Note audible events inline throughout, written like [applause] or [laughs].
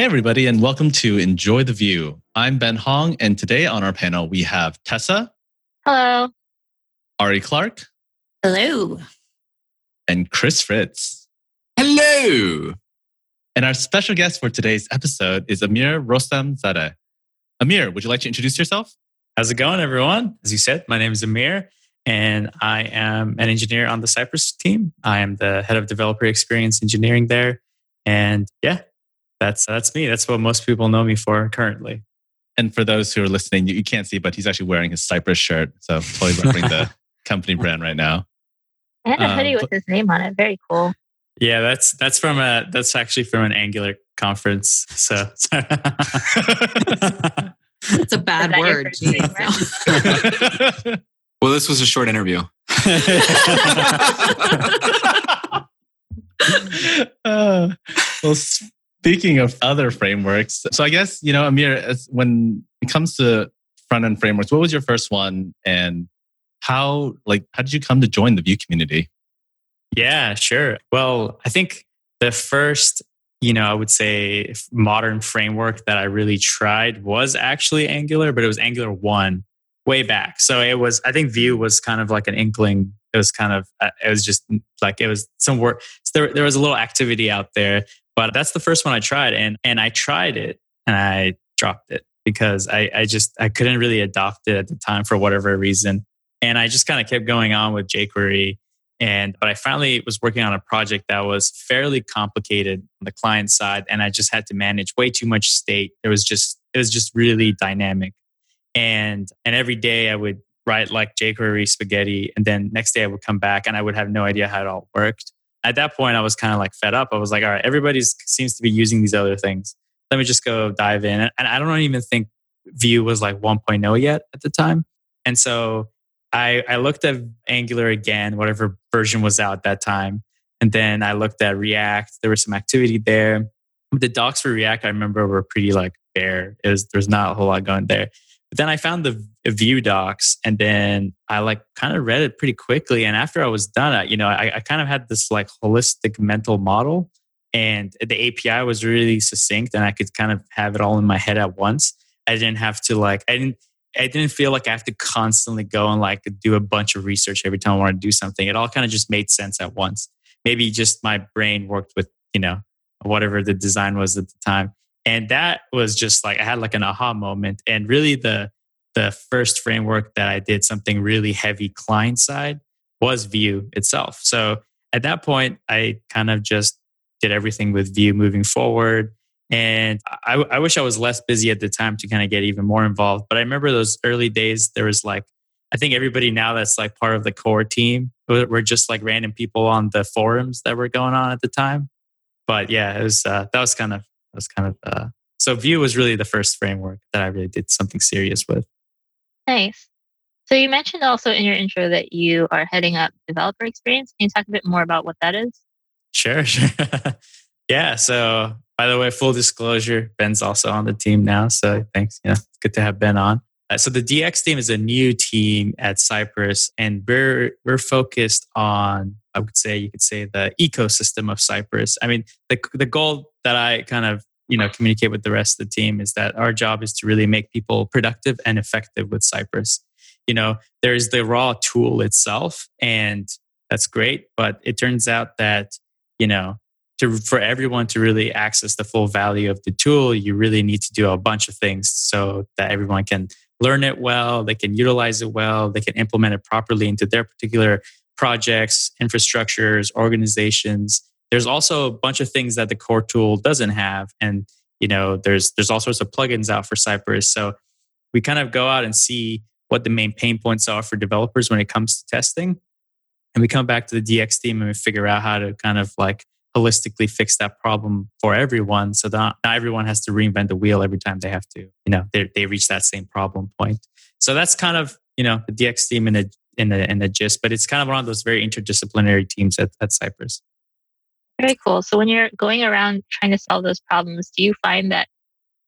Hey, everybody, and welcome to Enjoy the Vue. I'm Ben Hong, and today on our panel, we have Tessa, Hello. Ari Clark, Hello. and Chris Fritz. Hello! And our special guest for today's episode is Amir Rostamzadeh. Amir, would you like to introduce yourself? How's it going, everyone? As you said, my name is Amir, and I am an engineer on the Cypress team. I am the head of developer experience engineering there, and yeah, that's that's me. That's what most people know me for currently. And for those who are listening, you, you can't see, but he's actually wearing his Cypress shirt. So totally [laughs] representing the company brand right now. I had a Um, hoodie with but- his name on it. Very cool. Yeah, that's that's from a that's actually from an Angular conference. So It's a [laughs] bad that word. name, Jeez. [laughs] Well, this was a short interview. Uh, well, speaking of other frameworks, so I guess, you know, Amir, when it comes to front end frameworks, what was your first one and how, like, how did you come to join the Vue community? Yeah, sure. Well, I think the first, you know, I would say modern framework that I really tried was actually Angular, but it was Angular 1 way back. So it was, I think Vue was kind of like an inkling. It was kind of, uh, it was just like, it was some work. There, there was a little activity out there, but that's the first one I tried. And, and I tried it and I dropped it because I, I just, I couldn't really adopt it at the time for whatever reason. And I just kind of kept going on with jQuery and but I finally was working on a project that was fairly complicated on the client side, and I just had to manage way too much state. It was just it was just really dynamic, and and every day I would write like jQuery spaghetti, and then next day I would come back and I would have no idea how it all worked. At that point, I was kind of like fed up. I was like, all right, everybody seems to be using these other things. Let me just go dive in. And I don't even think Vue was like 1.0 yet at the time, and so I, I looked at Angular again, whatever version was out at that time. And then I looked at React. There was some activity there. The docs for React, I remember, were pretty like bare. It was, there's not a whole lot going there. But then I found the Vue docs and then I like kind of read it pretty quickly. And after I was done, I, you know, I, I kind of had this like holistic mental model and the API was really succinct and I could kind of have it all in my head at once. I didn't have to like, I didn't, I didn't feel like I have to constantly go and like do a bunch of research every time I want to do something. It all kind of just made sense at once. Maybe just my brain worked with, you know, whatever the design was at the time. And that was just like I had like an aha moment. And really the the first framework that I did something really heavy client side was Vue itself. So at that point, I kind of just did everything with Vue moving forward. And I, I wish I was less busy at the time to kind of get even more involved. But I remember those early days, there was like, I think everybody now that's like part of the core team were just like random people on the forums that were going on at the time. But yeah, it was, uh, that was kind of, that was kind of, uh, so Vue was really the first framework that I really did something serious with. Nice. So you mentioned also in your intro that you are heading up developer experience. Can you talk a bit more about what that is? Sure, [laughs] sure. yeah. So, by the way, full disclosure, Ben's also on the team now. So, thanks. Yeah, it's good to have Ben on. Uh, so, the DX team is a new team at Cypress, and we're we're focused on, I would say, you could say, the ecosystem of Cypress. I mean, the the goal that I kind of you know communicate with the rest of the team is that our job is to really make people productive and effective with Cypress. You know, there's the raw tool itself, and that's great. But it turns out that you know to for everyone to really access the full value of the tool you really need to do a bunch of things so that everyone can learn it well they can utilize it well they can implement it properly into their particular projects infrastructures organizations there's also a bunch of things that the core tool doesn't have and you know there's there's all sorts of plugins out for cypress so we kind of go out and see what the main pain points are for developers when it comes to testing and we come back to the DX team and we figure out how to kind of like holistically fix that problem for everyone. So that not everyone has to reinvent the wheel every time they have to, you know, they, they reach that same problem point. So that's kind of, you know, the DX team in a, in the in a gist, but it's kind of one of those very interdisciplinary teams at, at Cypress. Very cool. So when you're going around trying to solve those problems, do you find that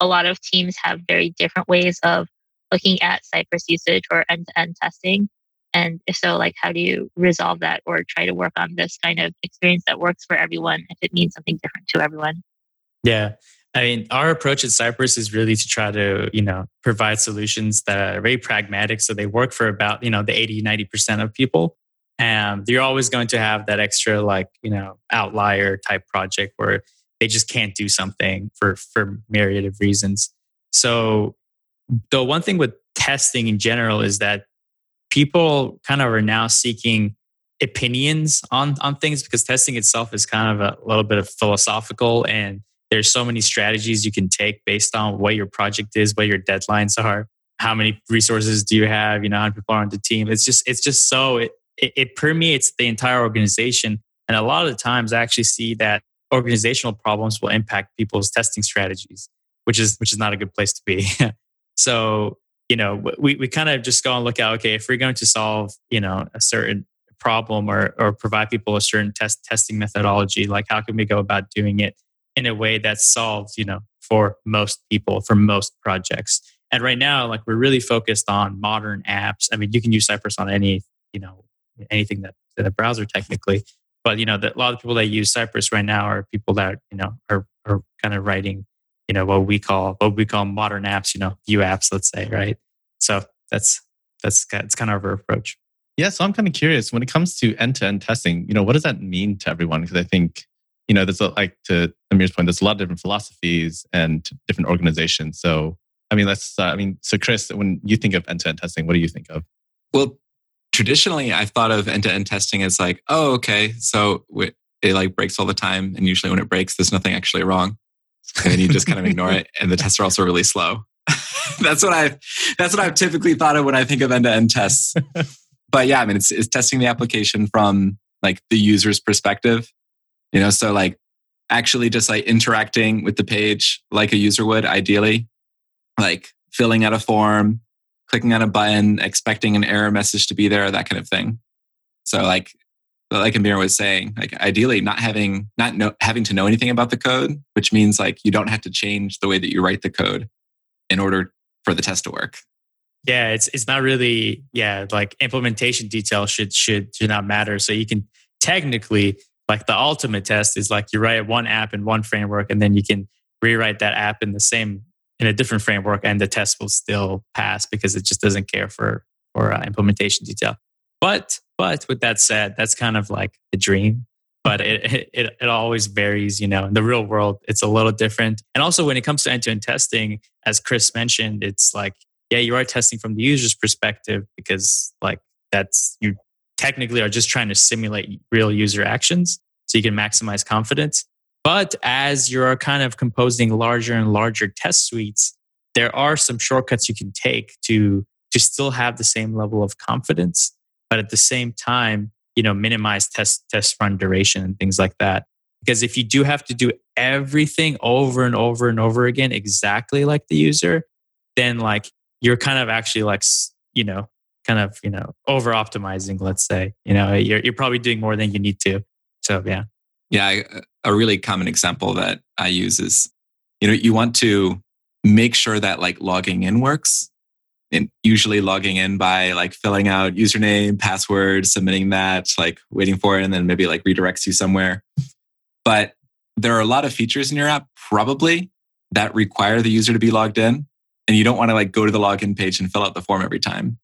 a lot of teams have very different ways of looking at Cypress usage or end to end testing? And if so, like how do you resolve that or try to work on this kind of experience that works for everyone if it means something different to everyone? Yeah. I mean, our approach at Cypress is really to try to, you know, provide solutions that are very pragmatic. So they work for about, you know, the 80, 90% of people. And you're always going to have that extra, like, you know, outlier type project where they just can't do something for, for myriad of reasons. So the one thing with testing in general is that people kind of are now seeking opinions on on things because testing itself is kind of a little bit of philosophical and there's so many strategies you can take based on what your project is what your deadlines are how many resources do you have you know how many people are on the team it's just it's just so it, it, it permeates the entire organization and a lot of the times i actually see that organizational problems will impact people's testing strategies which is which is not a good place to be [laughs] so you know, we, we kind of just go and look at, okay, if we're going to solve, you know, a certain problem or, or provide people a certain test testing methodology, like how can we go about doing it in a way that's solved, you know, for most people, for most projects. And right now, like we're really focused on modern apps. I mean, you can use Cypress on any, you know, anything that in a browser technically. But you know, the, a lot of people that use Cypress right now are people that you know are are kind of writing you know what we call what we call modern apps you know Vue apps let's say right? So that's that's that's kind of our approach. Yeah so i'm kind of curious when it comes to end-to-end testing you know what does that mean to everyone? Because i think you know there's a, like to amir's point there's a lot of different philosophies and different organizations. So i mean let's uh, i mean so chris when you think of end-to-end testing what do you think of? Well traditionally I've thought of end-to-end testing as like oh okay so it like breaks all the time and usually when it breaks there's nothing actually wrong and you just kind of ignore it. And the tests are also really slow. [laughs] that's what I that's what I've typically thought of when I think of end-to-end tests. but yeah, I mean it's it's testing the application from like the user's perspective. You know, so like actually just like interacting with the page like a user would ideally, like filling out a form, clicking on a button, expecting an error message to be there, that kind of thing. So like like Amir was saying, like ideally not having not know, having to know anything about the code, which means like you don't have to change the way that you write the code in order for the test to work. Yeah, it's it's not really yeah like implementation detail should should should not matter. So you can technically like the ultimate test is like you write one app in one framework and then you can rewrite that app in the same in a different framework and the test will still pass because it just doesn't care for for uh, implementation detail. But but with that said, that's kind of like the dream. But it, it it always varies, you know. In the real world, it's a little different. And also when it comes to end-to-end testing, as Chris mentioned, it's like, yeah, you are testing from the user's perspective because like that's you technically are just trying to simulate real user actions so you can maximize confidence. But as you're kind of composing larger and larger test suites, there are some shortcuts you can take to to still have the same level of confidence but at the same time, you know, minimize test test run duration and things like that. Because if you do have to do everything over and over and over again exactly like the user, then like you're kind of actually like you know kind of you know over optimizing let's say. You know you're, you're probably doing more than you need to. So yeah yeah a really common example that i use is you know you want to make sure that like logging in works and usually logging in by like filling out username, password, submitting that, like waiting for it, and then maybe like redirects you somewhere. But there are a lot of features in your app probably that require the user to be logged in. And you don't want to like go to the login page and fill out the form every time.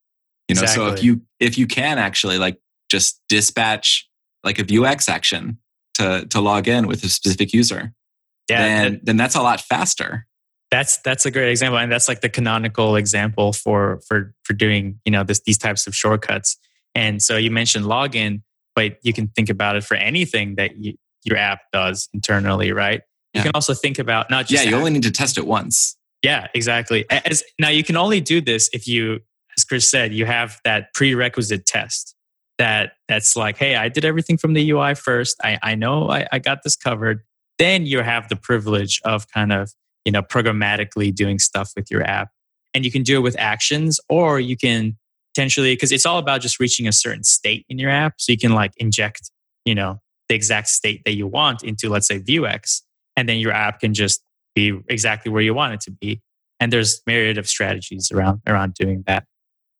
You know, exactly. so if you if you can actually like just dispatch like a Vuex action to to log in with a specific user, yeah, then, then that's a lot faster. That's that's a great example and that's like the canonical example for for for doing you know this these types of shortcuts. And so you mentioned login but you can think about it for anything that you, your app does internally right? You can also think about not just yeah you app. only need to test it once. Yeah exactly. As now you can only do this if you as chris said you have that prerequisite test that that's like, hey, I did everything from the UI first. I, I know I, I got this covered. Then you have the privilege of kind of, you know, programmatically doing stuff with your app. And you can do it with actions, or you can potentially, because it's all about just reaching a certain state in your app. So you can like inject, you know, the exact state that you want into, let's say, Vuex, and then your app can just be exactly where you want it to be. And there's myriad of strategies around around doing that.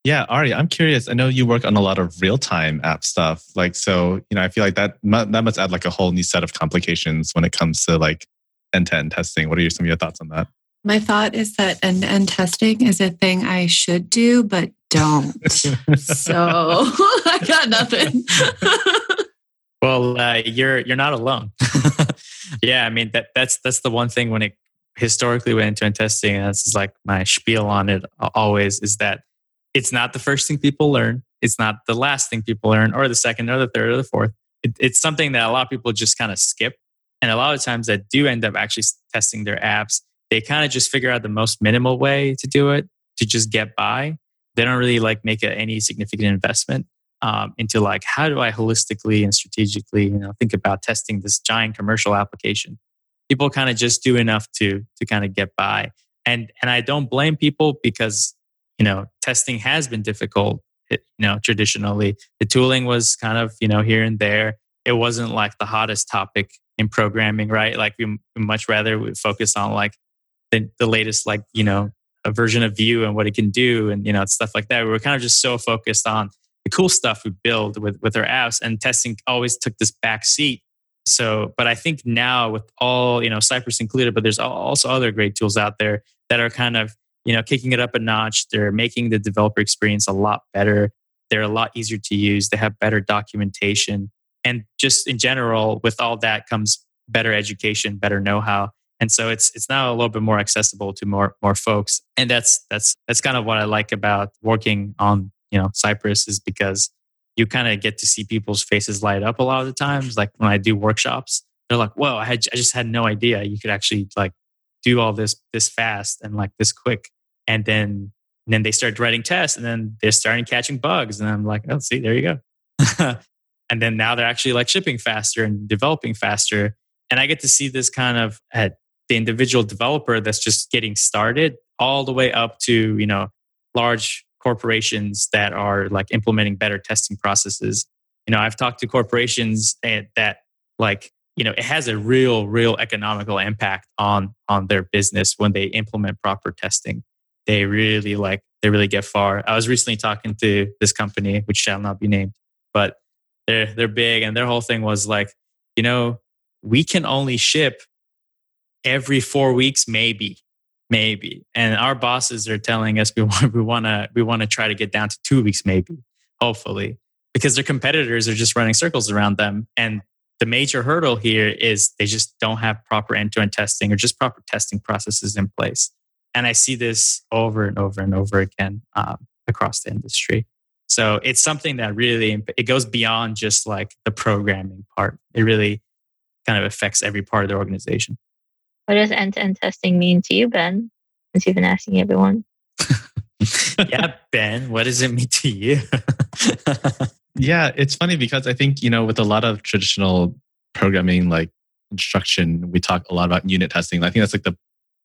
Yeah, Ari, I'm curious. I know you work on a lot of real time app stuff. Like, so you know, I feel like that that must add like a whole new set of complications when it comes to like end to end testing. What are your, some of your thoughts on that? My thought is that end to end testing is a thing I should do, but don't. [laughs] so [laughs] I got nothing. [laughs] well, uh, you're you're not alone. yeah, I mean that that's that's the one thing when it historically went into end testing. And that's like my spiel on it always is that it's not the first thing people learn. It's not the last thing people learn, or the second, or the third, or the fourth. It, it's something that a lot of people just kind of skip. And a lot of times that do end up actually testing their apps, they kind of just figure out the most minimal way to do it to just get by. They don't really like make a, any significant investment um, into like how do I holistically and strategically, you know, think about testing this giant commercial application. People kind of just do enough to to kind of get by, and and I don't blame people because you know, testing has been difficult. It, you know, traditionally the tooling was kind of, you know, here and there. It wasn't like the hottest topic in programming, right? Like we much rather would focus on like the, the latest, like, you know, a version of Vue and what it can do and, you know, stuff like that. We were kind of just so focused on the cool stuff we build with, with our apps and testing always took this back seat. So, but I think now with all, you know, Cypress included, but there's also other great tools out there that are kind of you know, kicking it up a notch. They're making the developer experience a lot better. They're a lot easier to use. They have better documentation. And just in general, with all that comes better education, better know-how. And so it's it's now a little bit more accessible to more more folks. And that's that's that's kind of what I like about working on, you know, Cypress is because you kind of get to see people's faces light up a lot of the times. Like when I do workshops, they're like, whoa, I had I just had no idea you could actually like do all this this fast and like this quick. And then and then they start writing tests and then they're starting catching bugs. And i'm like oh see there you go. [laughs] And then now they're actually like shipping faster and developing faster. And i get to see this kind of at the individual developer that's just getting started all the way up to you know large corporations that are like implementing better testing processes. You know i've talked to corporations eh, that like you know it has a real real economical impact on on their business when they implement proper testing. They really like they really get far. I was recently talking to this company which shall not be named but they're they're big and their whole thing was like you know we can only ship every four weeks maybe maybe. And our bosses are telling us we [laughs] want we want to we want to try to get down to two weeks maybe hopefully because their competitors are just running circles around them and the major hurdle here is they just don't have proper end-to-end testing or just proper testing processes in place. And i see this over and over and over again um, across the industry. So it's something that really it goes beyond just like the programming part. It really kind of affects every part of the organization. What does end-to-end testing mean to you ben since you've been asking everyone? [laughs] Yeah ben what does it mean to you [laughs] yeah, it's funny because I think, you know, with a lot of traditional programming like instruction, we talk a lot about unit testing. I think that's like the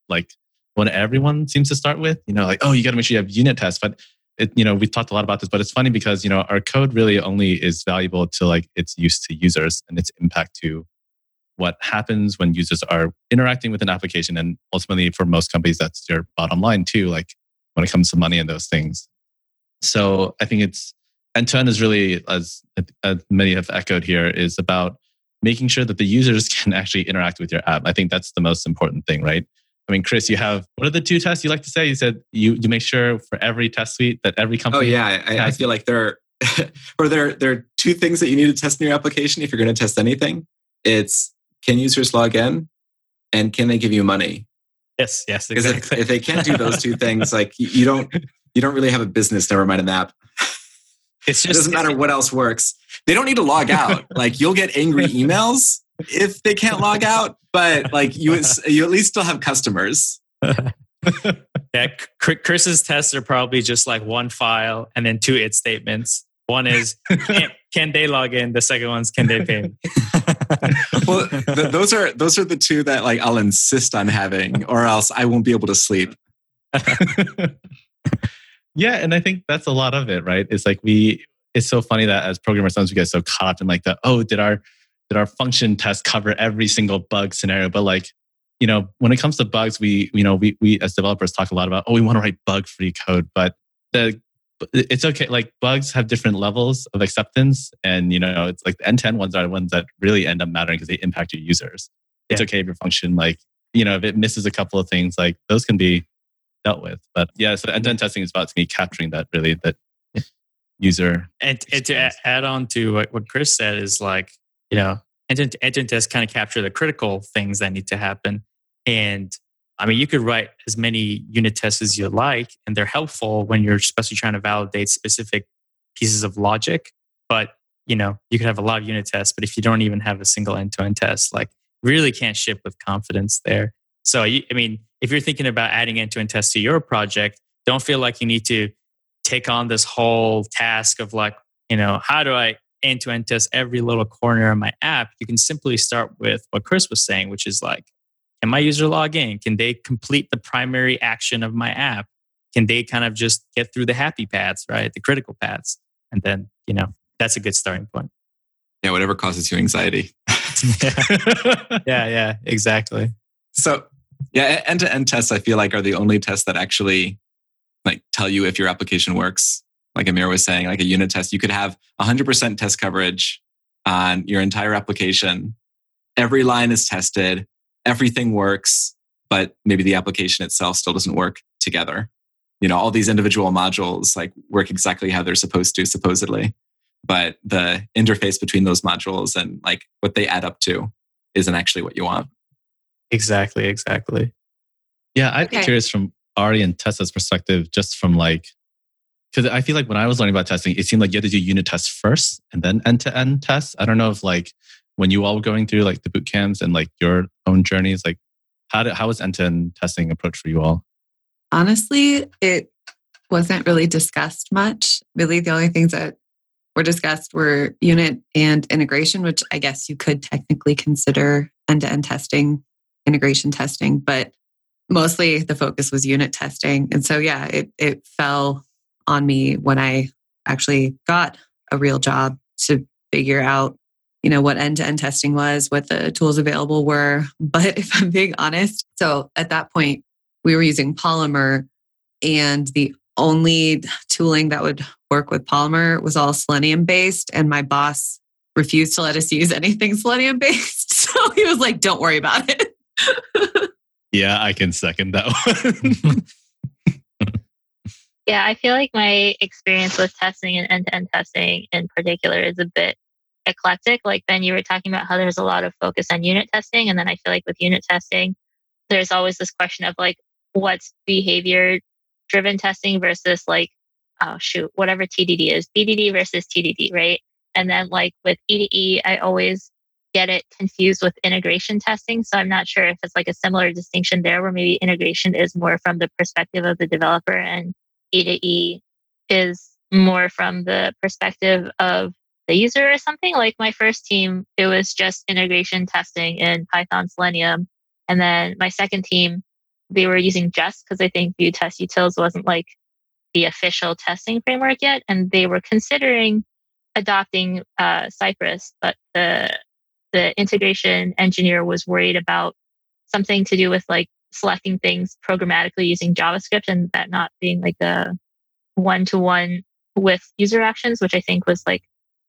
like what everyone seems to start with, you know, like, oh, you got to make sure you have unit tests. But it, you know, we've talked a lot about this, but it's funny because, you know, our code really only is valuable to like its use to users and its impact to what happens when users are interacting with an application. And ultimately, for most companies, that's your bottom line too, like when it comes to money and those things. So I think it's and turn is really, as, as many have echoed here, is about making sure that the users [laughs] can actually interact with your app. I think that's the most important thing, right? I mean, Chris, you have what are the two tests you like to say? You said you you make sure for every test suite that every oh, company. Oh yeah, I, I feel like there, are, [laughs] or there there are two things that you need to test in your application if you're going to test anything. It's can users log in, and can they give you money? Yes, yes, exactly. Because if, if they can't do those two [laughs] things, like you don't you don't really have a business. Never mind an app. It's just, it doesn't matter what else works. They don't need to log out. [laughs] like you'll get angry [laughs] emails if they can't log out, but like you, you at least still have customers. [laughs] yeah, Chris's tests are probably just like one file and then two it statements. One is can, can they log in? The second one's can they pay me? well, th- those are those are the two that like I'll insist on having, or else I won't be able to sleep. Yeah, and I think that's a lot of it, right? It's like we. It's so funny that as programmers, sometimes we get so caught up in like the oh, did our did our function test cover every single bug scenario? But like, you know, when it comes to bugs, we you know we we as developers talk a lot about oh, we want to write bug free code, but the it's okay. Like bugs have different levels of acceptance, and you know, it's like the end to end ones are the ones that really end up mattering because they impact your users. It's okay if your function, like you know, if it misses a couple of things, like those can be dealt with. But yeah, so end to end testing is about to me capturing that really that user. And, and to add on to what, what Chris said is like you know, end to end tests kind of capture the critical things that need to happen, and I mean, you could write as many unit tests as you like, and they're helpful when you're especially trying to validate specific pieces of logic. But you know, you could have a lot of unit tests, but if you don't even have a single end-to-end test, like really can't ship with confidence there. So, I mean, if you're thinking about adding end-to-end tests to your project, don't feel like you need to take on this whole task of like, you know, how do I end-to-end test every little corner of my app? You can simply start with what Chris was saying, which is like, can my user log in? Can they complete the primary action of my app? Can they kind of just get through the happy paths, right? The critical paths. And then, you know, that's a good starting point. Yeah, whatever causes you anxiety. [laughs] yeah, yeah, exactly. So, yeah, end to end tests, I feel like, are the only tests that actually like tell you if your application works. Like Amir was saying, like a unit test, you could have 100% test coverage on your entire application. Every line is tested everything works, but maybe the application itself still doesn't work together. You know, all these individual modules like work exactly how they're supposed to, supposedly. But the interface between those modules and like what they add up to isn't actually what you want. Exactly, exactly. Yeah, I'd okay. be curious from Ari and Tessa's perspective, just from like, because I feel like when I was learning about testing, it seemed like you had to do unit tests first and then end to end tests. I don't know if like when you all were going through like the boot camps and like your own journeys, like how did how was end to end testing approach for you all? Honestly, it wasn't really discussed much. Really, the only things that were discussed were unit and integration, which I guess you could technically consider end to end testing, integration testing, but mostly the focus was unit testing. And so, yeah, it, it fell on me when I actually got a real job to figure out you know, what end to end testing was, what the tools available were. [laughs] But if I'm being honest, so at that point, we were using Polymer, and the only tooling that would work with Polymer was all Selenium based. And my boss refused to let us use anything [laughs] Selenium based. [laughs] So he was like, don't worry about it. [laughs] yeah, I can second that one. [laughs] yeah, I feel like my experience with testing and end to end testing in particular is a bit eclectic. Like Ben, you were talking about how there's a lot of focus on unit testing. And then I feel like with unit testing, there's always this question of like, what's behavior driven testing versus like, oh shoot, whatever TDD is, BDD versus TDD, right? And then like with E2E, I always get it confused with integration testing. So I'm not sure if it's like a similar distinction there where maybe integration is more from the perspective of the developer and A to E is more from the perspective of the user or something. Like my first team, it was just integration testing in Python Selenium. And then my second team, they were using Jest because I think Vue Test Utils wasn't like the official testing framework yet. And they were considering adopting uh, Cypress, but the the integration engineer was worried about something to do with like selecting things programmatically using JavaScript and that not being like a one to one with user actions, which I think was like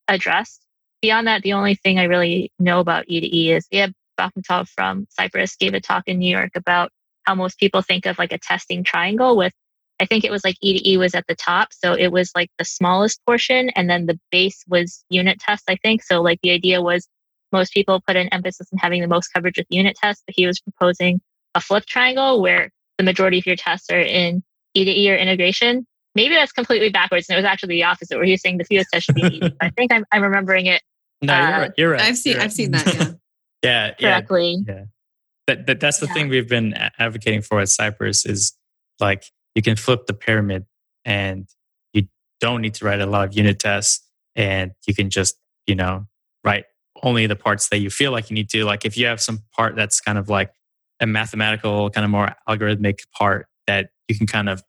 addressed. Beyond that, the only thing I really know about e-e is Iyab Bahmutov from Cypress gave a talk in New York about how most people think of like a testing triangle with I think it was like e-e was at the top. So it was like the smallest portion and then the base was unit tests, I think. So like the idea was most people put an emphasis on having the most coverage with unit tests, but he was proposing a flip triangle where the majority of your tests are in E to E or integration maybe that's completely backwards. And it was actually the opposite where he was saying the fewest tests should be needed. I think I'm, I'm remembering it. No, uh, you're, right. you're right. I've seen, right. I've seen that. [laughs] Yeah. yeah. Correctly. Yeah. That, that, that's the yeah. thing we've been advocating for at Cypress is like you can flip the pyramid and you don't need to write a lot of unit tests and you can just, you know, write only the parts that you feel like you need to. Like if you have some part that's kind of like a mathematical, kind of more algorithmic part that you can kind of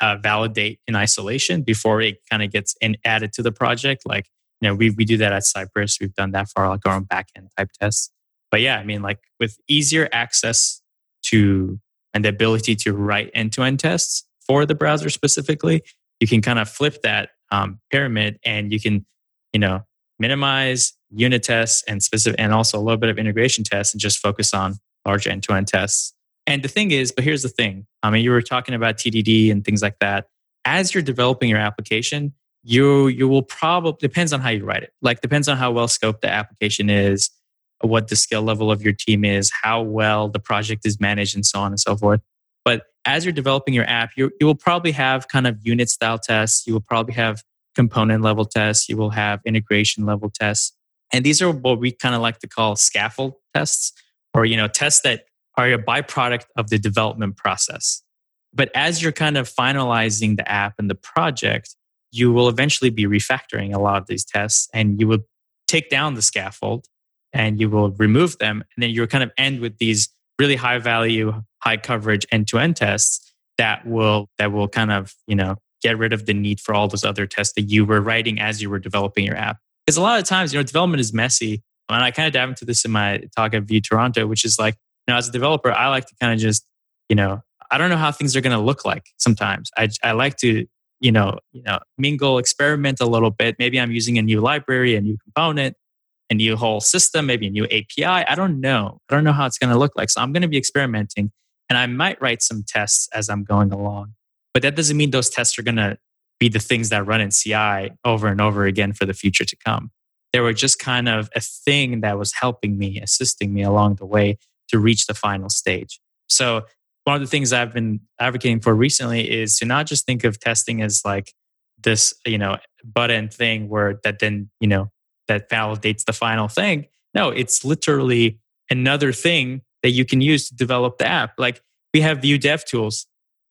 uh, validate in isolation before it kind of gets in, added to the project. Like, you know, we, we do that at Cypress. We've done that for like our own backend type tests. But yeah, I mean, like with easier access to and the ability to write end to end tests for the browser specifically, you can kind of flip that um, pyramid and you can, you know, minimize unit tests and specific and also a little bit of integration tests and just focus on large end to end tests. And the thing is, but here's the thing. I mean, you were talking about TDD and things like that. As you're developing your application, you you will probably depends on how you write it. Like depends on how well scoped the application is, what the skill level of your team is, how well the project is managed, and so on and so forth. But as you're developing your app, you you will probably have kind of unit style tests. You will probably have component level tests. You will have integration level tests, and these are what we kind of like to call scaffold tests, or you know tests that are a byproduct of the development process. But as you're kind of finalizing the app and the project, you will eventually be refactoring a lot of these tests and you will take down the scaffold and you will remove them. And then you'll kind of end with these really high value, high coverage end to end tests that will, that will kind of, you know, get rid of the need for all those other tests that you were writing as you were developing your app. Because a lot of times, you know, development is messy. And I kind of dive into this in my talk at Vue Toronto, which is like, you know, as a developer, I like to kind of just, you know, I don't know how things are going to look like sometimes. I, I like to, you know, you know, mingle, experiment a little bit. Maybe I'm using a new library, a new component, a new whole system, maybe a new API. I don't know. I don't know how it's going to look like. So I'm going to be experimenting and I might write some tests as I'm going along. But that doesn't mean those tests are going to be the things that run in CI over and over again for the future to come. They were just kind of a thing that was helping me, assisting me along the way to reach the final stage. So, one of the things I've been advocating for recently is to not just think of testing as like this, you know, button thing where that then, you know, that validates the final thing. No, it's literally another thing that you can use to develop the app. Like we have Vue Dev Tools.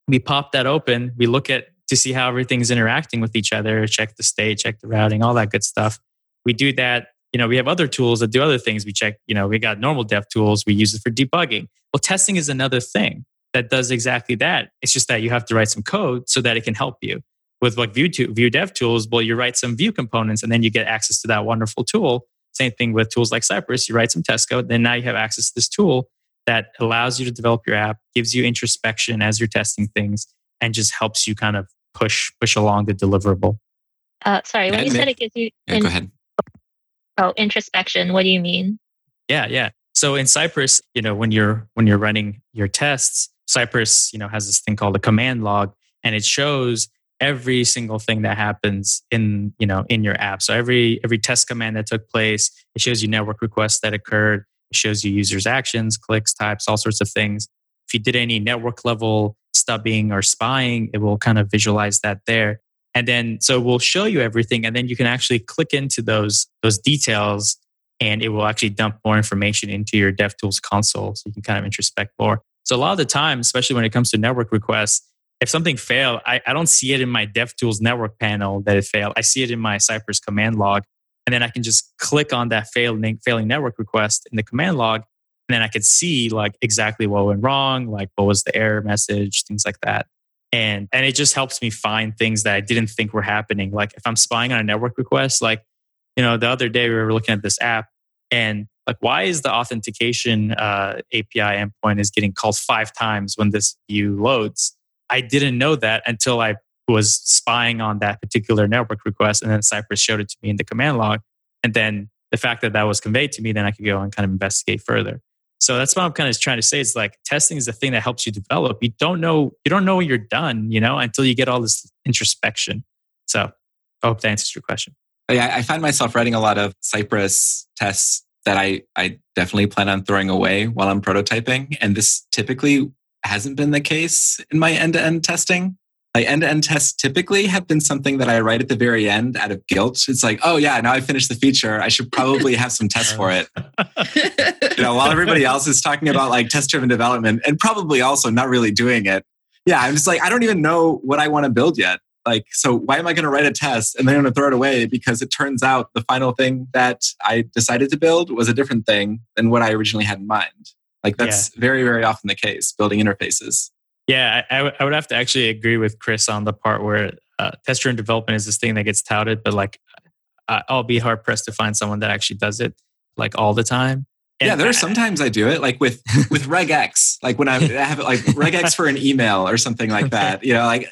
We pop that open, we look at to see how everything's interacting with each other, check the state, check the routing, all that good stuff. We do that you know, we have other tools that do other things. We check, you know, we got normal dev tools. We use it for debugging. Well, testing is another thing that does exactly that. It's just that you have to write some code so that it can help you. With like Vue, to, Dev tools, well, you write some Vue components and then you get access to that wonderful tool. Same thing with tools like Cypress. You write some test code, then now you have access to this tool that allows you to develop your app, gives you introspection as you're testing things, and just helps you kind of push push along the deliverable. Uh, sorry, when you said it gives you yeah, go ahead. Oh, introspection. What do you mean? Yeah, yeah. So in Cypress, you know, when you're when you're running your tests, Cypress, you know, has this thing called a command log, and it shows every single thing that happens in you know in your app. So every every test command that took place, it shows you network requests that occurred. It shows you users' actions, clicks, types, all sorts of things. If you did any network level stubbing or spying, it will kind of visualize that there. And then so we'll show you everything and then you can actually click into those those details and it will actually dump more information into your DevTools console so you can kind of introspect more. So a lot of the time, especially when it comes to network requests, if something failed, I, I don't see it in my DevTools network panel that it failed. I see it in my Cypress command log. And then I can just click on that failing, failing network request in the command log. And then I could see like exactly what went wrong, like what was the error message, things like that and and it just helps me find things that I didn't think were happening. Like if I'm spying on a network request, like you know, the other day we were looking at this app, and like why is the authentication uh, API endpoint is getting called five times when this view loads? I didn't know that until I was spying on that particular network request, and then Cypress showed it to me in the command log, and then the fact that that was conveyed to me, then I could go and kind of investigate further. So that's what I'm kind of trying to say. Is like testing is the thing that helps you develop. You don't know you don't know when you're done, you know, until you get all this introspection. So I hope that answers your question. Oh, yeah, I find myself writing a lot of Cypress tests that I I definitely plan on throwing away while I'm prototyping, and this typically hasn't been the case in my end to end testing like end to end tests typically have been something that I write at the very end out of guilt. It's like, oh yeah, now I finished the feature. I should probably have some tests for it. [laughs] you know, while everybody else is talking about like test driven development and probably also not really doing it. Yeah, I'm just like, I don't even know what I want to build yet. Like, so why am I going to write a test and then I'm going to throw it away because it turns out the final thing that I decided to build was a different thing than what I originally had in mind. Like that's yeah. very, very often the case building interfaces. Yeah, I, I would have to actually agree with Chris on the part where uh, test driven development is this thing that gets touted, but like I'll be hard pressed to find someone that actually does it like all the time. And yeah, there are sometimes I do it, like with [laughs] with regex, like when [laughs] I, have like regex for an email or something like that. You know, like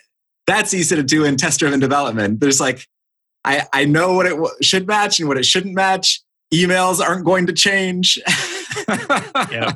that's easy to do in test driven development. There's like I I know what it w- should match and what it shouldn't match. Emails aren't going to change. [laughs] yeah.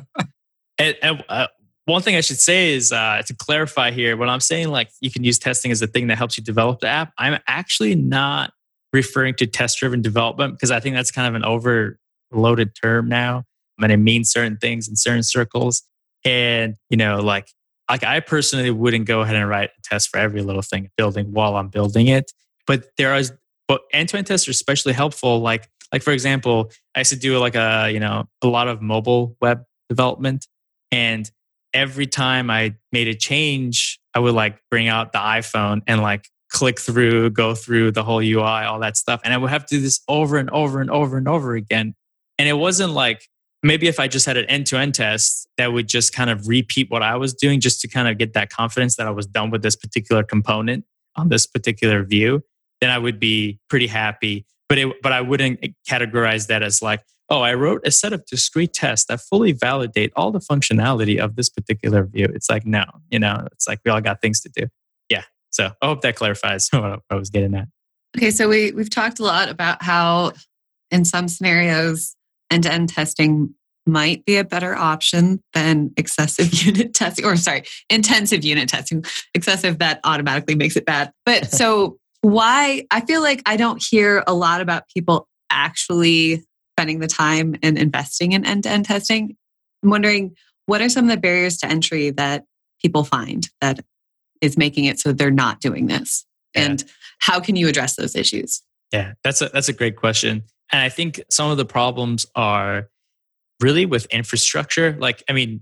And, and uh, one thing I should say is uh, to clarify here, when I'm saying like you can use testing as a thing that helps you develop the app, I'm actually not referring to test driven development because I think that's kind of an overloaded term now. And it means certain things in certain circles. And, you know, like, like I personally wouldn't go ahead and write a test for every little thing building while I'm building it. But there is, but end-to-end tests are especially helpful. Like, like for example, I used to do like a, you know, a lot of mobile web development. And every time I made a change, I would like bring out the iPhone and like click through, go through the whole UI, all that stuff. And I would have to do this over and over and over and over again. And it wasn't like maybe if I just had an end to end test that would just kind of repeat what I was doing just to kind of get that confidence that I was done with this particular component on this particular view, then I would be pretty happy. But it, but I wouldn't categorize that as like, oh, I wrote a set of discrete tests that fully validate all the functionality of this particular view. It's like, no, you know, it's like we all got things to do. Yeah. So I hope that clarifies [laughs] what I was getting at. Okay, so we we've talked a lot about how in some scenarios end-to-end testing might be a better option than excessive [laughs] unit testing or sorry, intensive unit testing. Excessive that automatically makes it bad. But [laughs] so why I feel like I don't hear a lot about people actually spending the time and investing in end-to-end testing. I'm wondering what are some of the barriers to entry that people find that is making it so they're not doing this? Yeah. And how can you address those issues? Yeah, that's a that's a great question. And I think some of the problems are really with infrastructure. Like, I mean,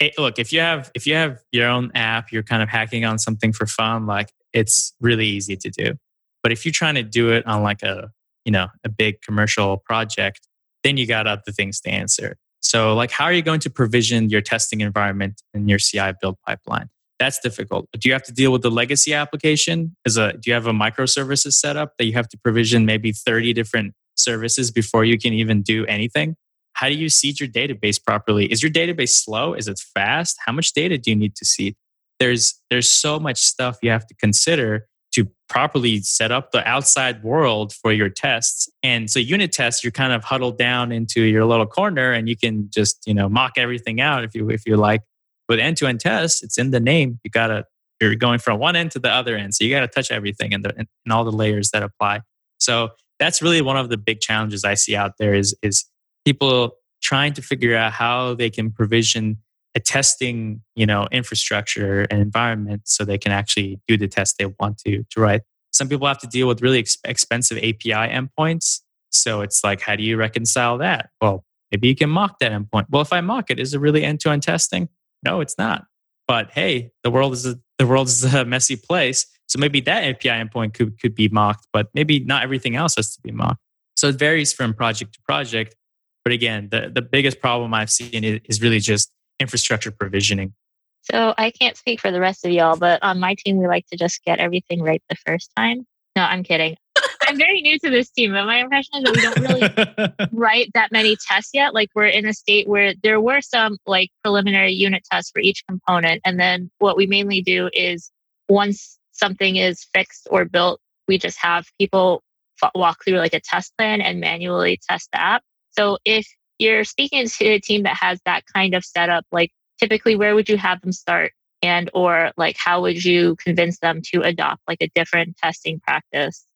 it, look, if you have if you have your own app, you're kind of hacking on something for fun, like it's really easy to do. But if you're trying to do it on like a, you know, a big commercial project, then you got other things to answer. So, like, how are you going to provision your testing environment in your CI build pipeline? That's difficult. Do you have to deal with the legacy application? Is a do you have a microservices setup that you have to provision maybe 30 different services before you can even do anything? How do you seed your database properly? Is your database slow? Is it fast? How much data do you need to seed? There's there's so much stuff you have to consider to properly set up the outside world for your tests. And so unit tests, you're kind of huddled down into your little corner and you can just, you know, mock everything out if you if you like. With end to end tests, it's in the name. You gotta you're going from one end to the other end, so you gotta touch everything and, and all the layers that apply. So that's really one of the big challenges I see out there is is people trying to figure out how they can provision a testing you know infrastructure and environment so they can actually do the test they want to to write some people have to deal with really ex- expensive api endpoints so it's like how do you reconcile that well maybe you can mock that endpoint well if i mock it is it really end-to-end testing no, it's not. But hey, the world is a, the world is [laughs] a messy place. So maybe that API endpoint could, could be mocked, but maybe not everything else has to be mocked. So it varies from project to project. But again, the, the biggest problem I've seen is really just infrastructure provisioning. So I can't speak for the rest of y'all, but on my team, we like to just get everything right the first time. No, I'm kidding. [laughs] I'm very new to this team, but my impression is that we don't really [laughs] write that many tests yet. Like we're in a state where there were some like preliminary unit tests for each component. And then what we mainly do is once something is fixed or built, we just have people f- walk through like a test plan and manually test the app. So if you're speaking to a team that has that kind of setup, like typically where would you have them start? And or like how would you convince them to adopt like a different testing practice?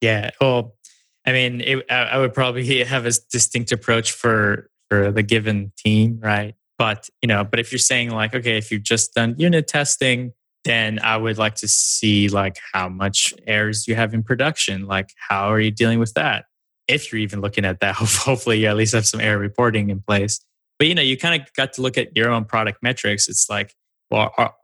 Yeah. Well, I mean, it, I would probably [laughs] have a distinct approach for for the given team, right? But you know, but if you're saying like, okay, if you've just done unit testing, then I would like to see like how much errors you have in production. Like, how are you dealing with that? If you're even looking at that, [laughs] hopefully you at least have some error reporting in place. But you know, you kind of got to look at your own product metrics. It's like, well, are,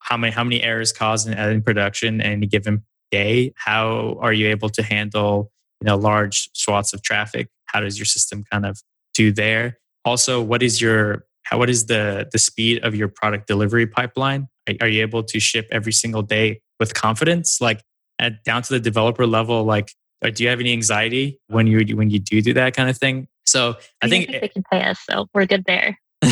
how many how many errors caused in, in production at any given day? How are you able to handle you know large swaths of traffic? How does your system kind of do there? Also, what is your how, what is the the speed of your product delivery pipeline? Are, are you able to ship every single day with confidence? Like at down to the developer level, like do you have any anxiety when you when you do do that kind of thing? So I, I think, think they can pay us, so we're good there. [laughs]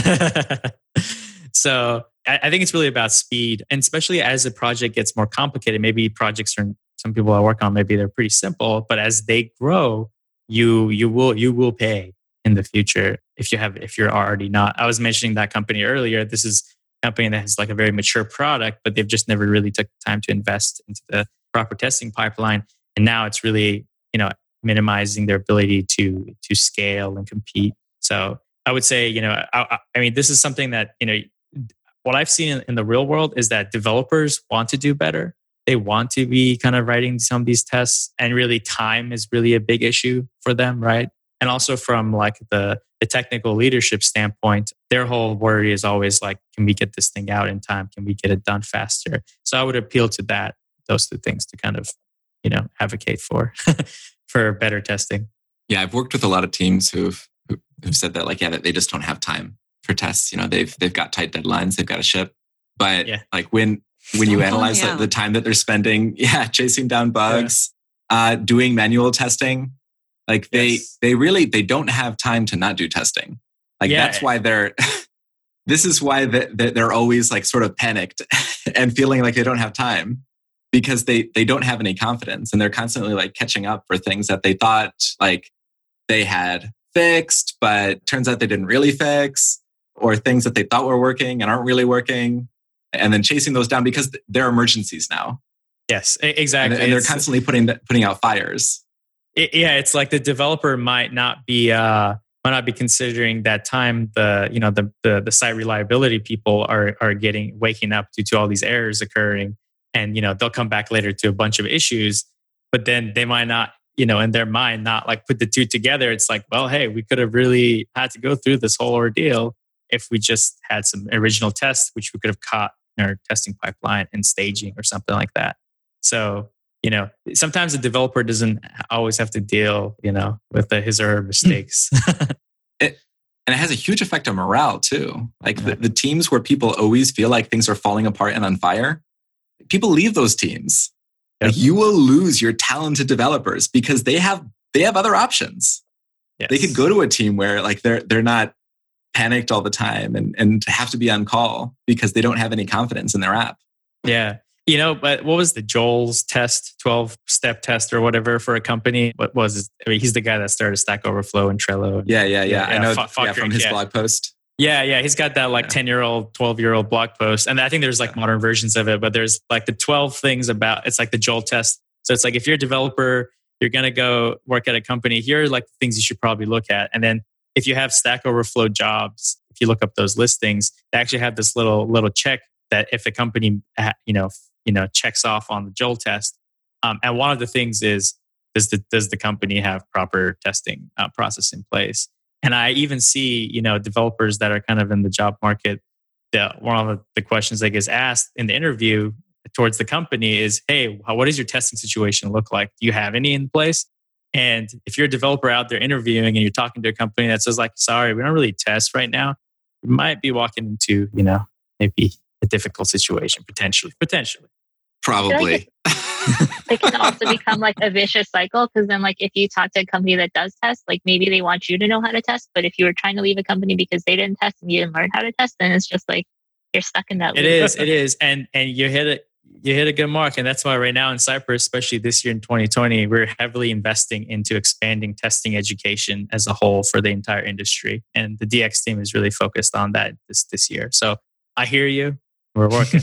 so I, I think it's really about speed, and especially as the project gets more complicated. Maybe projects are some people I work on, maybe they're pretty simple, but as they grow, you you will you will pay in the future if you have if you're already not. I was mentioning that company earlier. This is a company that has like a very mature product, but they've just never really took time to invest into the proper testing pipeline. And now it's really, you know, minimizing their ability to to scale and compete. So I would say, you know, I, I mean, this is something that you know, what I've seen in, in the real world is that developers want to do better. They want to be kind of writing some of these tests, and really, time is really a big issue for them, right? And also from like the the technical leadership standpoint, their whole worry is always like, can we get this thing out in time? Can we get it done faster? So I would appeal to that, those two things to kind of, you know, advocate for [laughs] for better testing. Yeah, I've worked with a lot of teams who've who've said that like, yeah, that they just don't have time for tests. You know, they've they've got tight deadlines, they've got to ship. But yeah. like when when you analyze like, the time that they're spending, [laughs] yeah, chasing down bugs, yeah. uh, doing manual testing, like they yes. they really they don't have time to not do testing. Like yeah. that's why they're [laughs] this is why they're always like sort of panicked and feeling like they don't have time because they they don't have any confidence and they're constantly like catching up for things that they thought like they had fixed but turns out they didn't really fix or things that they thought were working and aren't really working and then chasing those down because they're emergencies now. Yes exactly and, and they're constantly putting putting out fires. It, yeah, it's like the developer might not be uh, might not be considering that time the you know the, the the site reliability people are are getting waking up due to all these errors occurring, and you know they'll come back later to a bunch of issues, but then they might not you know in their mind not like put the two together. It's like well, hey, we could have really had to go through this whole ordeal if we just had some original tests, which we could have caught in our testing pipeline and staging or something like that. So you know, sometimes the developer doesn't always have to deal, you know, with the, his or her hmm. mistakes. [laughs] it, and it has a huge effect on morale too. Like the, the teams where people always feel like things are falling apart and on fire, people leave those teams. Yep. Like you will lose your talented developers because they have they have other options. Yes. They could go to a team where like they're they're not panicked all the time and, and have to be on call because they don't have any confidence in their app. Yeah. You know, but what was the Joel's test, 12 step test or whatever for a company? What was it? I mean, he's the guy that started Stack Overflow and Trello. Yeah, yeah, yeah. yeah I know f- yeah, from his yeah. blog post. Yeah, yeah. He's got that like 10 year old, 12 year old blog post. And I think there's like modern versions of it, but there's like the 12 things about it's like the Joel test. So it's like if you're a developer, you're going to go work at a company, here are like the things you should probably look at. And then if you have Stack Overflow jobs, if you look up those listings, they actually have this little little check that if a company you know you know checks off on the Joel test. Um, and one of the things is does the does the company have proper testing uh, process in place? And I even see you know developers that are kind of in the job market. that one of the questions that gets asked in the interview towards the company is, "Hey, what does your testing situation look like? Do you have any in place?" And if you're a developer out there interviewing and you're talking to a company that says like, "Sorry, we don't really test right now," you might be walking into you know maybe a difficult situation potentially. Potentially. Probably. [laughs] it can also become like a vicious cycle because then like if you talk to a company that does test like maybe they want you to know how to test but if you were trying to leave a company because they didn't test and you didn't learn how to test then it's just like you're stuck in that it loop. is it is and and you hit it you hit a good mark and that's why right now in cypress especially this year in 2020 we're heavily investing into expanding testing education as a whole for the entire industry and the dx team is really focused on that this this year so i hear you we're working.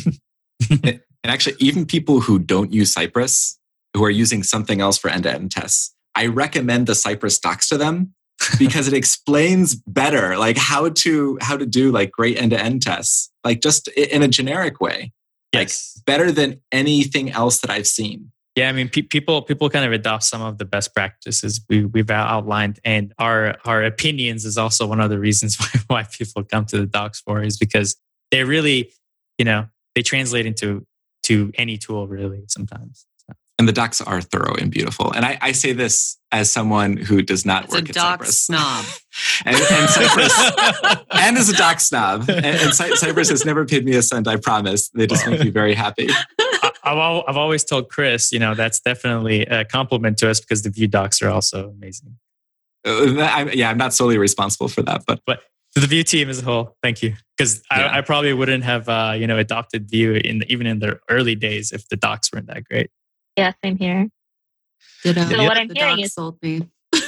[laughs] and actually, even people who don't use Cypress, who are using something else for end to end tests, I recommend the Cypress docs to them [laughs] because it explains better like how to how to do like great end to end tests like just in a generic way yes. like better than anything else that i've seen yeah i mean pe- people people kind of adopt some of the best practices we, we've outlined and our our opinions is also one of the reasons [laughs] why, why people come to the docs for is because they really you know they translate into to any tool really sometimes so. And the docs are thorough and beautiful. And I, I say this as someone who does not It's work a at doc Cypress. snob. [laughs] and, and Cypress [laughs] and as a doc snob. And, and Cy- Cypress has never paid me a cent, I promise. They just make me very happy. [laughs] I, I've, al- I've always told Chris, you know, that's definitely a compliment to us because the Vue docs are also amazing. Uh, that- I'm- yeah, I'm not solely responsible for that, but To the Vue team as a whole, thank you. Because Yeah. I, I probably wouldn't have, uh, you know, adopted Vue in even in the early days if the docs weren't that great. Yeah, same here. Ditto. So what I'm the hearing is- sold me. [laughs]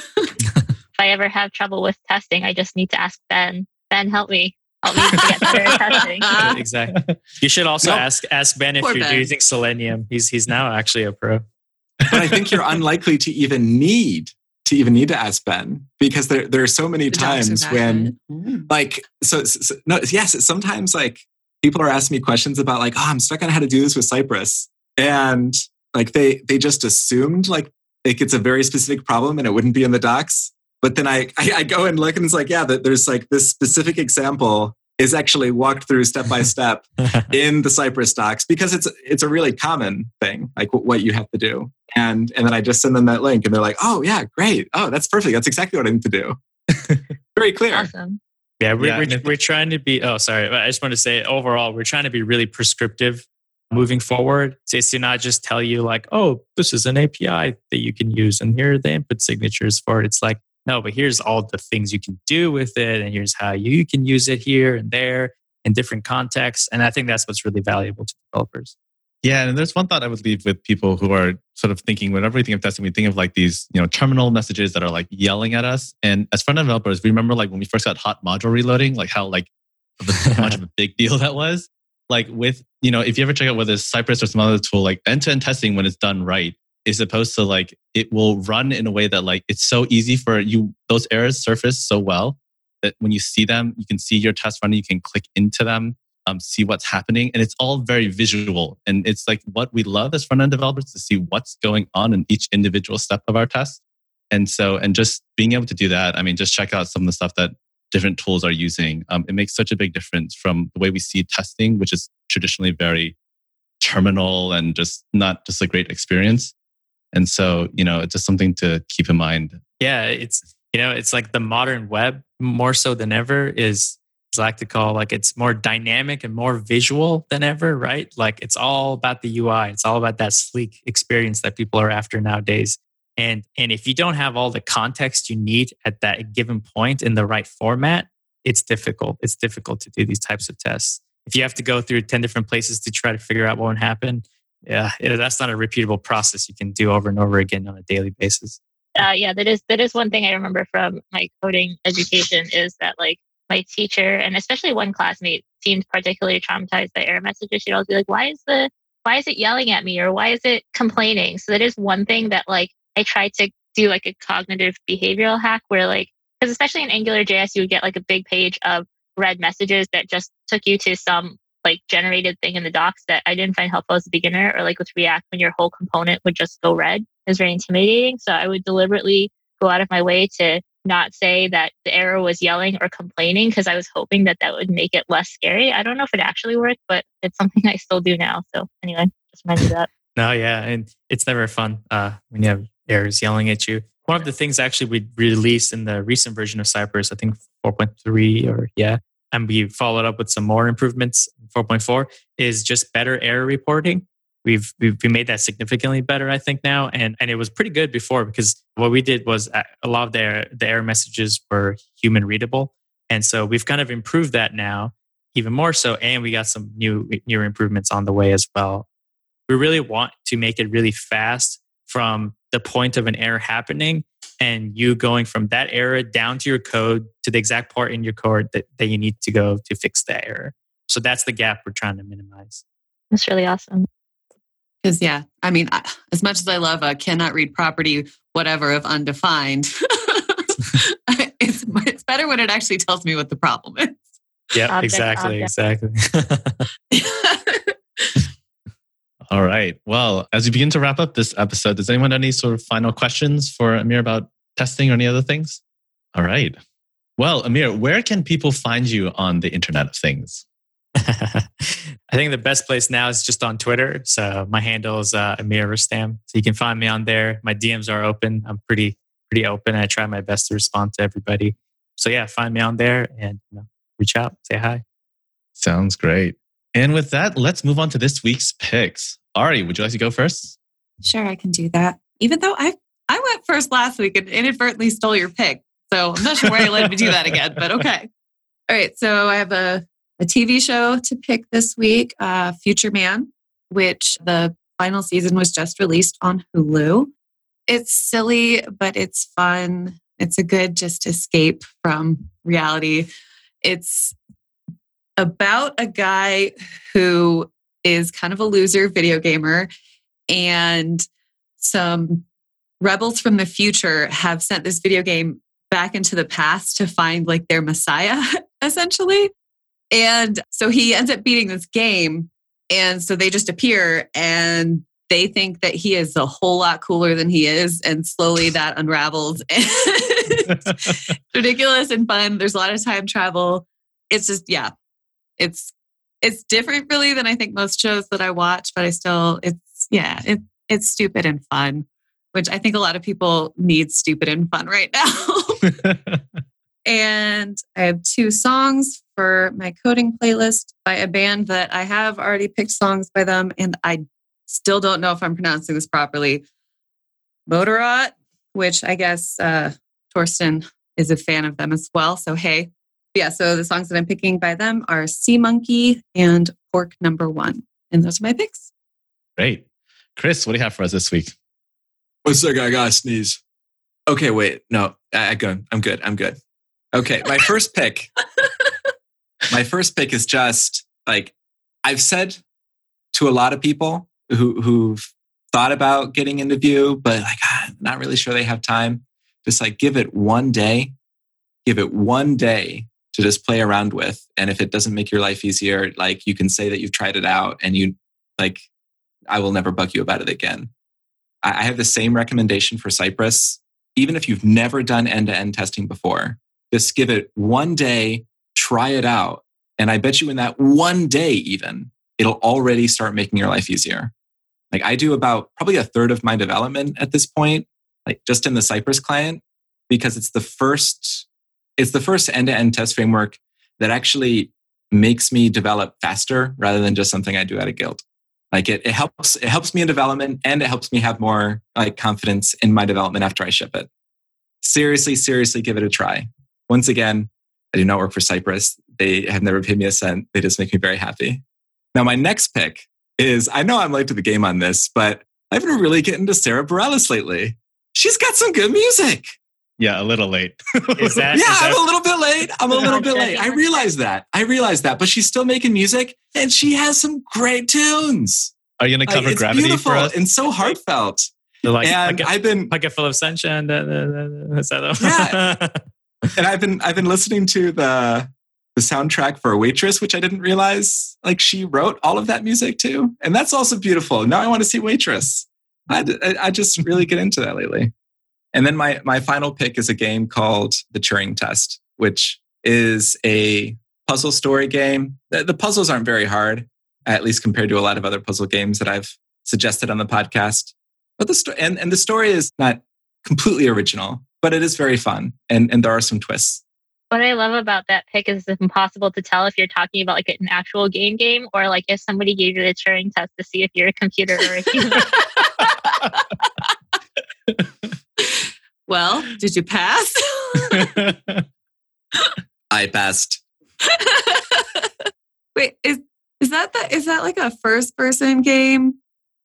If I ever have trouble with testing, I just need to ask Ben. Ben, help me. Help me to get better at testing. [laughs] Exactly. You should also Nope. ask ask Ben if Poor you're Ben. using Selenium. He's he's now actually a pro. but I think you're [laughs] unlikely to even need to even need to ask Ben because there there are so many The times when. Mm. like so, so- so- no yes sometimes like people are asking me questions about like oh I'm stuck on how to do this with Cypress and like they they just assumed like like it's a very specific problem and it wouldn't be in the docs but then I I, I go and look and it's like yeah that there's like this specific example is actually walked through step by step [laughs] in the Cypress docs because it's it's a really common thing, like what you have to do. And and then I just send them that link, and they're like, "Oh yeah, great! Oh, that's perfect. That's exactly what I need to do." [laughs] Very clear. Awesome. Yeah, we're, Yeah, we're, we're trying to be. Oh, sorry. I just want to say overall, we're trying to be really prescriptive moving forward. So it's to not just tell you, like, oh, this is an API that you can use and here are the input signatures for it. It's like, no, but here's all the things you can do with it. And here's how you can use it here and there in different contexts. And I think that's what's really valuable to developers. Yeah, and there's one thought I would leave with people who are sort of thinking whenever we think of testing, we think of like these, you know, terminal messages that are like yelling at us. And as front end developers, we remember like when we first got hot module reloading, like how like much of a [laughs] big deal that was. Like with, you know, if you ever check out whether it's Cypress or some other tool, like end-to-end testing when it's done right is supposed to like it will run in a way that like it's so easy for you those errors surface so well that when you see them, you can see your test running, you can click into them um, see what's happening. And it's all very visual. And it's like what we love as front end developers to see what's going on in each individual step of our test. And so, and just being able to do that, I mean, just check out some of the stuff that different tools are using. Um, it makes such a big difference from the way we see testing, which is traditionally very terminal and just not just a great experience. And so, you know, it's just something to keep in mind. Yeah, it's you know, it's like the modern web more so than ever is as I like to call like it's more dynamic and more visual than ever, right? Like it's all about the UI. It's all about that sleek experience that people are after nowadays. And and if you don't have all the context you need at that given point in the right format, it's difficult. It's difficult to do these types of tests. If you have to go through 10 different places to try to figure out what would happen, yeah, it- that's not a repeatable process you can do over and over again on a daily basis. uh, yeah, that is that is one thing I remember from my coding education is that like my teacher and especially one classmate seemed particularly traumatized by error messages. She'd always be like, "Why is the why is it yelling at me or why is it complaining?" So that is one thing that like I tried to do like a cognitive behavioral hack where like because especially in Angular JS you would get like a big page of red messages that just took you to some like generated thing in the docs that I didn't find helpful as a beginner or like with React when your whole component would just go red is very intimidating. So I would deliberately go out of my way to not say that the error was yelling or complaining because I was hoping that that would make it less scary. I don't know if it actually worked, but it's something [laughs] I still do now. So anyway, just remember that. No, yeah, and it's never fun uh, when you have errors yelling at you. One of the things actually we released in the recent version of Cypress, I think 4.3 or yeah, and we followed up with some more improvements. 4.4 is just better error reporting. We've, we've we made that significantly better, I think now, and and it was pretty good before because what we did was uh, a lot of the the error messages were human readable, and so we've kind of improved that now even more so, and we got some new new improvements on the way as well we really want to make it really fast from the point of an error happening and you going from that error down to your code to the exact part in your code that, that you need to go to fix that error. So that's the gap we're trying to minimize. That's really awesome. Because yeah, I mean, I- as much as I love a cannot read property, whatever of undefined, [laughs] it's it's better when it actually tells me what the problem is. Yeah, Object, exactly, object. exactly. [laughs] All right. Well, as we begin to wrap up this episode, does anyone have any sort of final questions for Amir about testing or any other things? All right. Well, Amir, where can people find you on the Internet of Things? [laughs] I think the best place now is just on Twitter. So my handle is uh, Amir Rustam. So you can find me on there. My DMs are open. I'm pretty pretty open. I try my best to respond to everybody. So yeah, find me on there and you know, reach out, say hi. Sounds great. And with that, let's move on to this week's picks. Ari, would you like to go first? Sure, I can do that. Even though I I went first last week and inadvertently stole your pick. So I'm not sure why you let me do that again, but okay. All right. So I have a, a TV show to pick this week, uh, Future Man, which the final season was just released on Hulu. It's silly, but it's fun. It's a good just escape from reality. It's about a guy who is kind of a loser video gamer and some rebels from the future have sent this video game back into the past to find like their messiah [laughs] essentially and so he ends up beating this game. And so they just appear and they think that he is a whole lot cooler than he is. And slowly that [laughs] unravels. [laughs] [laughs] It's ridiculous and fun. There's a lot of time travel. It's just yeah. It's it's different really than I think most shows that I watch, but I still it's yeah, it, it's stupid and fun, which I think a lot of people need stupid and fun right now. And I have two songs for my coding playlist by a band that I have already picked songs by them, and I still don't know if I'm pronouncing this properly. Motorot, which I guess uh, Torsten is a fan of them as well. So hey, yeah, so the songs that I'm picking by them are Sea Monkey and Pork Number One. And those are my picks. Great. Chris, what do you have for us this week? One second, I gotta sneeze. Okay, wait. No, I, I I'm good. I'm good. Okay, my first pick. [laughs] my first pick is just like I've said to a lot of people who who've thought about getting into Vue, but like I'm not really sure they have time. Just like give it one day. Give it one day to just play around with. And if it doesn't make your life easier, like you can say that you've tried it out and you like, I will never bug you about it again. I have the same recommendation for Cypress. Even if you've never done end to end testing before, just give it one day, try it out. And I bet you in that one day, even, it'll already start making your life easier. Like I do about probably a third of my development at this point, like just in the Cypress client, because it's the first it's the first end-to-end test framework that actually makes me develop faster rather than just something I do out of guilt. Like it, it helps it helps me in development and it helps me have more like confidence in my development after I ship it. Seriously, seriously give it a try. Once again, I do not work for Cypress. They have never paid me a cent. They just make me very happy. Now, my next pick is I know I'm late to the game on this, but I've been really getting to Sara Bareilles lately. She's got some good music. Yeah, a little late. is that, yeah, is that, I'm a little bit late. I'm a little bit late. I realize that. I realize that. But she's still making music and she has some great tunes. Are you going to cover like, Gravity beautiful for us? And so heartfelt. Like, and like a, I've been like a full of sunshine. yeah. And I've been I've been listening to the the soundtrack for a Waitress, which I didn't realize like she wrote all of that music too, and that's also beautiful. Now I want to see Waitress. I, I just really get into that lately. And then my, my final pick is a game called The Turing Test, which is a puzzle story game. The, the puzzles aren't very hard, at least compared to a lot of other puzzle games that I've suggested on the podcast. But the sto- and, and the story is not completely original, but it is very fun and, and there are some twists. What I love about that pick is it's impossible to tell if you're talking about like an actual game game or like if somebody gave you the Turing test to see if you're a computer or a human. [laughs] [laughs] Well, did you pass? [laughs] I passed. Wait, is is that the is that like a first person game?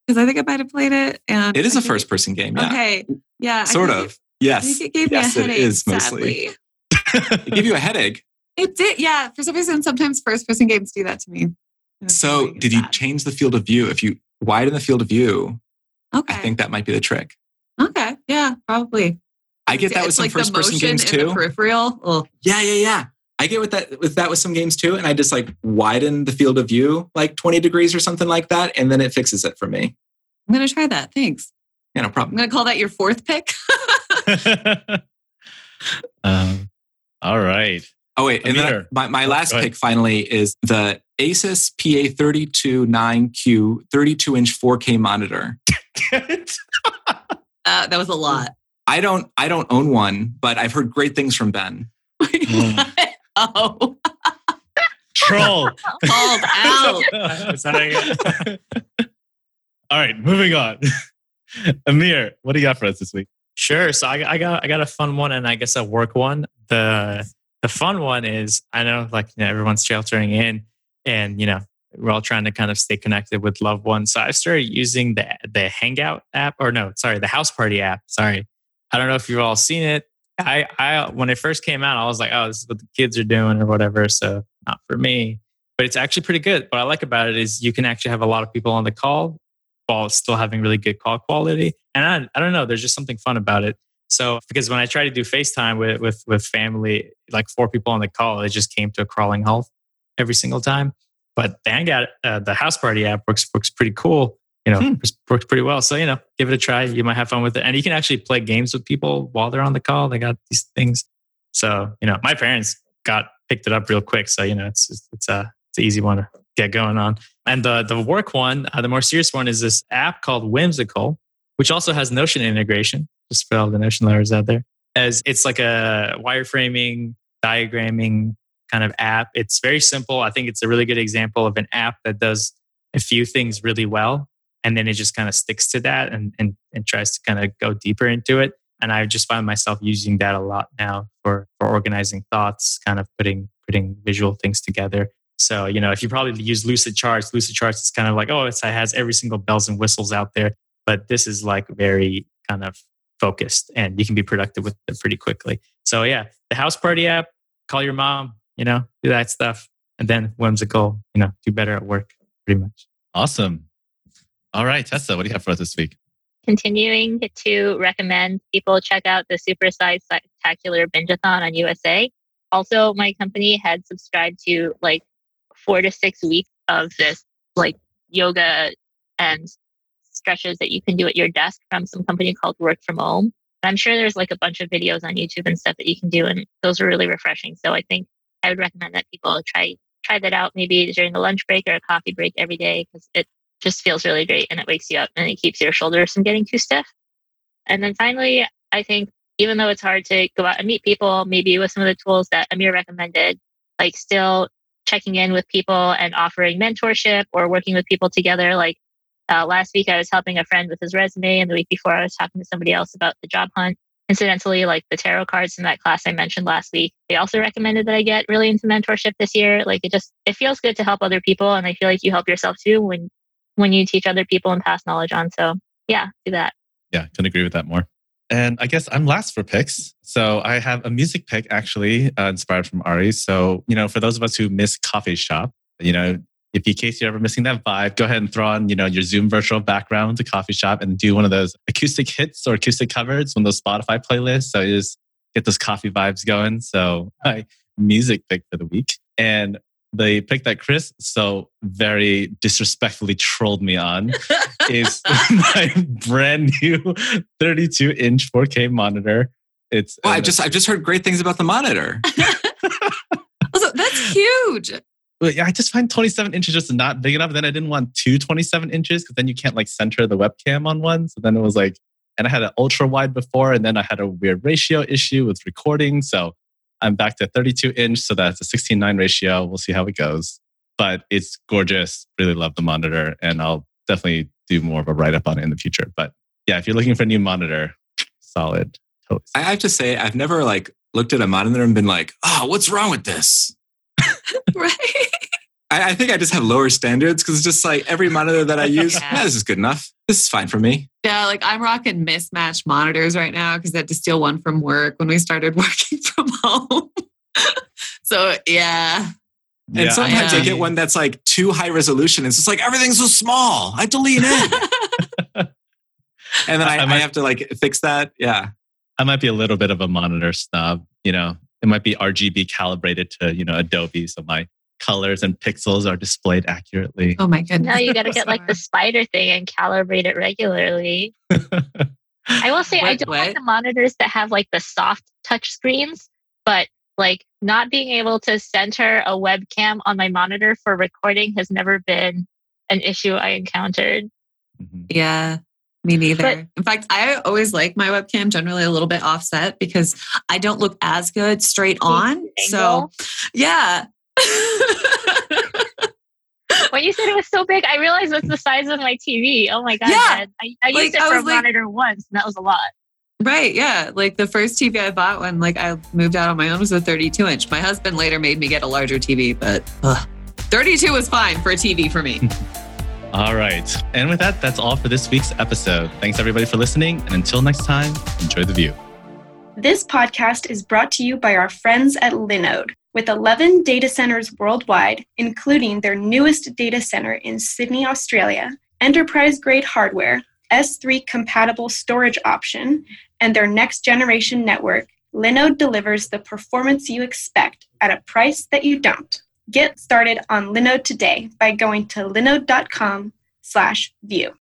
Because I think I might have played it. And it is a first person game. Yeah. Okay. Yeah. Sort of. Yes. it gave yes, me a headache. It is mostly. [laughs] it gave you a headache. It did. Yeah. For some reason, sometimes first person games do that to me. So, did you change the field of view? If you widen the field of view, okay. I think that might be the trick. Okay. Yeah. Probably. I get that with some like first person games too. peripheral. Ugh. Yeah, yeah, yeah. I get with that with that with some games too, and I just like widen the field of view like 20 degrees or something like that, and then it fixes it for me. I'm gonna try that. Thanks. Yeah, no problem. I'm gonna call that your fourth pick. [laughs] [laughs] um, all right. Oh wait, and then my, my last pick finally is the Asus PA329Q 32 inch 4K monitor. [laughs] Uh, that was a lot. I don't I don't own one, but I've heard great things from Ben. Mm. oh, Troll. called out. All right, moving on. [laughs] Amir, what do you got for us this week? Sure. So I, I got I got a fun one and I guess a work one. The the fun one is I know like you know, everyone's sheltering in and you know we're all trying to kind of stay connected with loved ones. So I started using the the Hangout app or no, sorry, the House Party app. Sorry. I don't know if you've all seen it. I I when it first came out, I was like, oh, this is what the kids are doing or whatever. So not for me. But it's actually pretty good. What I like about it is you can actually have a lot of people on the call while still having really good call quality. And I, I don't know, there's just something fun about it. So because when I try to do FaceTime with with with family, like four people on the call, it just came to a crawling halt every single time. But the Hangout, uh, the House Party app works works pretty cool. You know, Hmm. works, works pretty well. So you know, give it a try. You might have fun with it, and you can actually play games with people while they're on the call. They got these things. So you know, my parents got picked it up real quick. So you know, it's it's, it's a it's an easy one to get going on. And the the work one, uh, the more serious one, is this app called Whimsical, which also has Notion integration. Just for all the Notion lovers out there, as it's like a wireframing, diagramming kind of app. It's very simple. I think it's a really good example of an app that does a few things really well, and then it just kind of sticks to that and and, and tries to kind of go deeper into it. And I just find myself using that a lot now for for organizing thoughts, kind of putting putting visual things together. So, you know, if you probably use Lucid Charts, Lucid Charts is kind of like, oh, it's, it has every single bells and whistles out there. But this is like very kind of focused and you can be productive with it pretty quickly. So, yeah, the house party app, call your mom, you know, do that stuff. And then whimsical, you know, do better at work pretty much. Awesome. All right, Tessa, what do you have for us this week? continuing to recommend people check out the Supersize Spectacular Bingeathon on USA. Also, my company had subscribed to like four to six weeks of this like yoga and stretches that you can do at your desk from some company called Work From Home. I'm sure there's like a bunch of videos on YouTube and stuff that you can do, and those are really refreshing. So I think I would recommend that people try try that out maybe during a lunch break or a coffee break every day because it just feels really great and it wakes you up and it keeps your shoulders from getting too stiff. And then finally, I think even though it's hard to go out and meet people, maybe with some of the tools that Amir recommended, like still checking in with people and offering mentorship or working with people together. Like uh, last week, I was helping a friend with his resume, and the week before, I was talking to somebody else about the job hunt. Incidentally, like the tarot cards in that class I mentioned last week, they also recommended that I get really into mentorship this year. Like it just it feels good to help other people, and I feel like you help yourself too when when you teach other people and pass knowledge on. So yeah, do that. Yeah, couldn't agree with that more. And I guess I'm last for picks. So I have a music pick actually uh, inspired from Ari. So, you know, for those of us who miss Coffee Shop, you know, if in case you're ever missing that vibe, go ahead and throw on, you know, your Zoom virtual background to Coffee Shop and do one of those acoustic hits or acoustic covers, one of those Spotify playlists. So you just get those coffee vibes going. So my music pick for the week. And the pick that Chris so very disrespectfully trolled me on [laughs] is [laughs] my brand new 32 inch 4K monitor. It's Well, I just I've just heard great things about the monitor. [laughs] Also, that's huge. Well, yeah, I just find 27 inches just not big enough. Then I didn't want two 27 inches because then you can't like center the webcam on one. So then it was like, and I had an ultra wide before, and then I had a weird ratio issue with recording. So I'm back to 32 inch. So that's a 16 9 ratio. We'll see how it goes. But it's gorgeous. Really love the monitor. And I'll definitely do more of a write up on it in the future. But yeah, if you're looking for a new monitor, [tsk] solid. Totally. I have to say, I've never like looked at a monitor and been like, oh, what's wrong with this? [laughs] Right. I, I think I just have lower standards because it's just like every monitor that I [laughs] use, Yeah. "Yeah, this is good enough. This is fine for me. Yeah, like I'm rocking mismatched monitors right now because I had to steal one from work when we started [laughs] working from home. [laughs] so yeah. And Yeah, sometimes I Yeah. get one that's like too high resolution. It's just like everything's so small. I have to lean in. And then I, I I, might- have to like fix that. Yeah. I might be a little bit of a monitor snob. You know, it might be RGB calibrated to, you know, Adobe. So my colors and pixels are displayed accurately. oh my goodness. Now you got to get like the spider thing and calibrate it regularly. [laughs] I will say I don't what? like the monitors that have like the soft touch screens, but Like not being able to center a webcam on my monitor for recording has never been an issue I encountered. Mhm. Yeah, me neither. But- In fact, I always like my webcam generally a little bit offset because I don't look as good straight on. So, yeah. [laughs] When you said it was so big, I realized it's the size of my TV. Oh my god! Yeah. I, I Like, used it I for a like- monitor once, and that was a lot. right. Yeah. Like the first TV I bought when like I moved out on my own was a 32 inch. My husband later made me get a larger TV, but ugh, 32 was fine for a TV for me. [laughs] All right. And with that, that's all for this week's episode. Thanks everybody for listening. And until next time, enjoy the Vue. This podcast is brought to you by our friends at Linode. With 11 data centers worldwide, including their newest data center in Sydney, Australia, enterprise grade hardware, S3 compatible storage option, and their next generation network, Linode delivers the performance you expect at a price that you don't. Get started on Linode today by going to linode.com/vue.